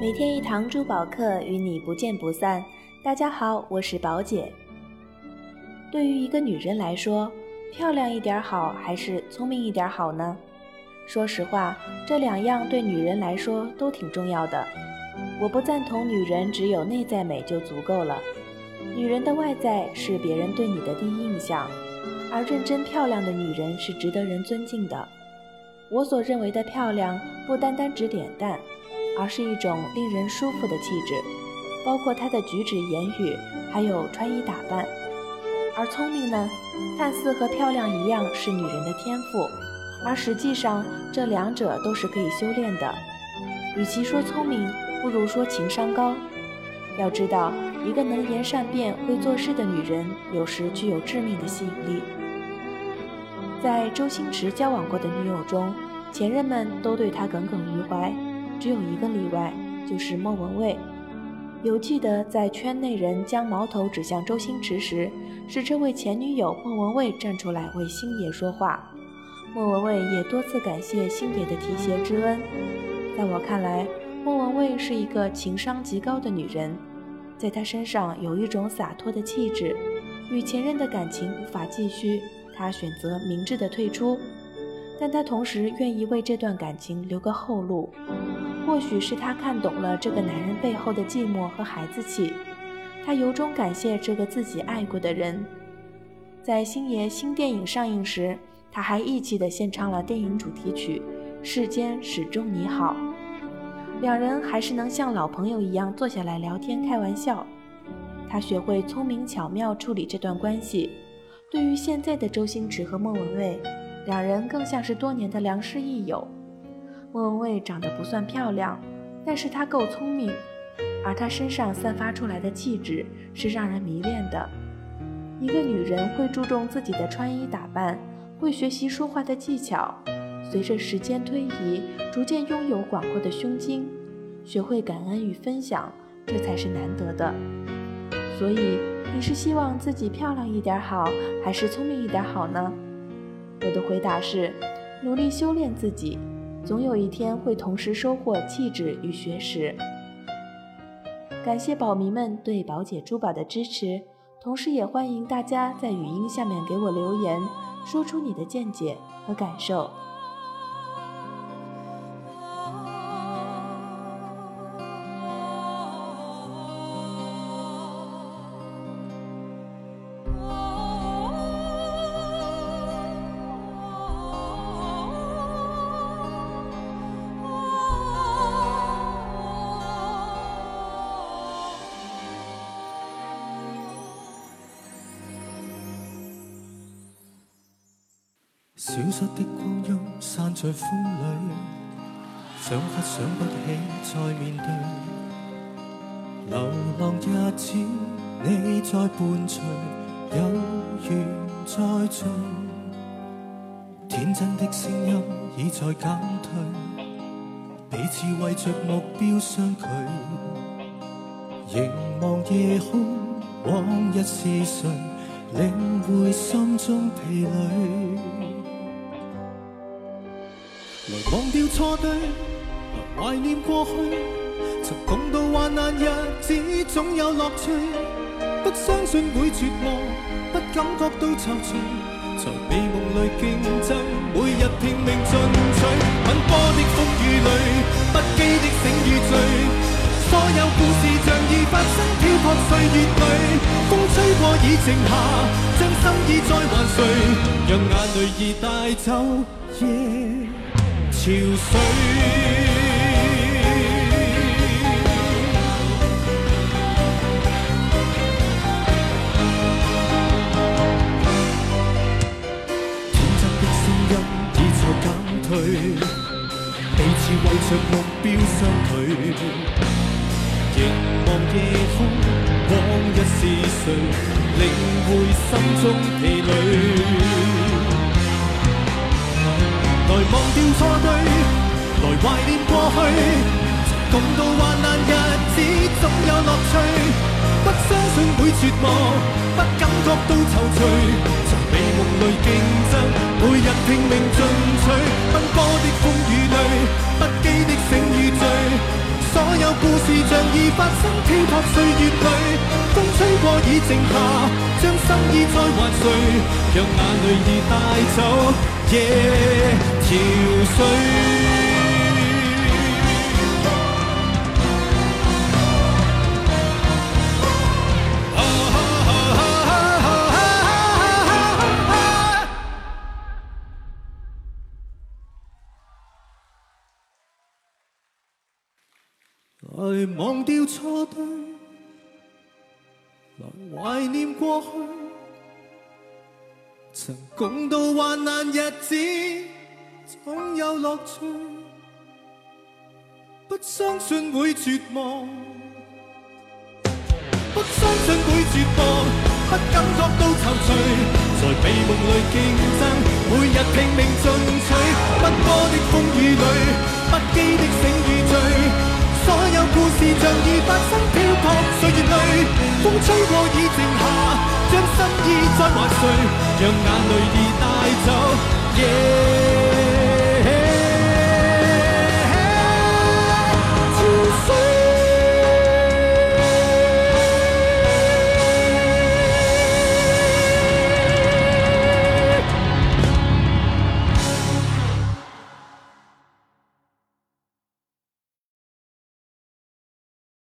每天一堂珠宝课，与你不见不散。大家好，我是宝姐。对于一个女人来说，漂亮一点好，还是聪明一点好呢？说实话，这两样对女人来说都挺重要的。我不赞同女人只有内在美就足够了。女人的外在是别人对你的第一印象，而认真漂亮的女人是值得人尊敬的。我所认为的漂亮，不单单指脸蛋。而是一种令人舒服的气质，包括她的举止言语，还有穿衣打扮。而聪明呢，看似和漂亮一样是女人的天赋，而实际上这两者都是可以修炼的。与其说聪明，不如说情商高。要知道，一个能言善辩、会做事的女人，有时具有致命的吸引力。在周星驰交往过的女友中，前任们都对他耿耿于怀。只有一个例外，就是莫文蔚。有记得在圈内人将矛头指向周星驰时，是这位前女友莫文蔚站出来为星爷说话。莫文蔚也多次感谢星爷的提携之恩。在我看来，莫文蔚是一个情商极高的女人，在她身上有一种洒脱的气质。与前任的感情无法继续，她选择明智的退出，但她同时愿意为这段感情留个后路。或许是他看懂了这个男人背后的寂寞和孩子气，他由衷感谢这个自己爱过的人。在星爷新电影上映时，他还义气地献唱了电影主题曲《世间始终你好》。两人还是能像老朋友一样坐下来聊天开玩笑。他学会聪明巧妙处理这段关系。对于现在的周星驰和莫文蔚，两人更像是多年的良师益友。莫文蔚长得不算漂亮，但是她够聪明，而她身上散发出来的气质是让人迷恋的。一个女人会注重自己的穿衣打扮，会学习说话的技巧，随着时间推移，逐渐拥有广阔的胸襟，学会感恩与分享，这才是难得的。所以，你是希望自己漂亮一点好，还是聪明一点好呢？我的回答是：努力修炼自己。总有一天会同时收获气质与学识。感谢宝迷们对宝姐珠宝的支持，同时也欢迎大家在语音下面给我留言，说出你的见解和感受。消失的光阴散在风里，想不想不起再面对。流浪日子，你在伴随，有缘再聚。天真的声音已在减退，彼此为着目标相距。凝望夜空，往日是谁领会心中疲累？来忘掉错对，来怀念过去。曾共度患难日子，总有乐趣。不相信会绝望，不感觉到踌躇。在美梦里竞争，每日拼命进取。奔波的风雨里，不羁的醒与醉。所有故事像已发生，漂泊岁月里。风吹过已静下，将心意再还谁？让眼泪已带走夜。潮水，天真的声音已在减退，彼此为着目标相距。凝望夜空，往日是谁领会心中疲累？来忘掉错对，怀念过去。共度患难日子，总有乐趣。不相信会绝望，不感觉到踌躇。在美梦里竞争，每日拼命进取。奔波的风雨里，不羁的醒与醉。所有故事像已發生漂泊歲月裏，風吹過已靜下，將心意再還誰？讓眼淚已帶走夜憔悴。来忘掉错对，来怀念过去，曾共度患难日子，总有乐趣。不相信会绝望，不相信会绝望，不感觉到愁绪，在美梦里竞争，每日拼命进取，奔波的风雨里，不羁的醒与。故事像已发生，飘泊岁月里，风吹过已静下，将心意再还谁，让眼泪已带走。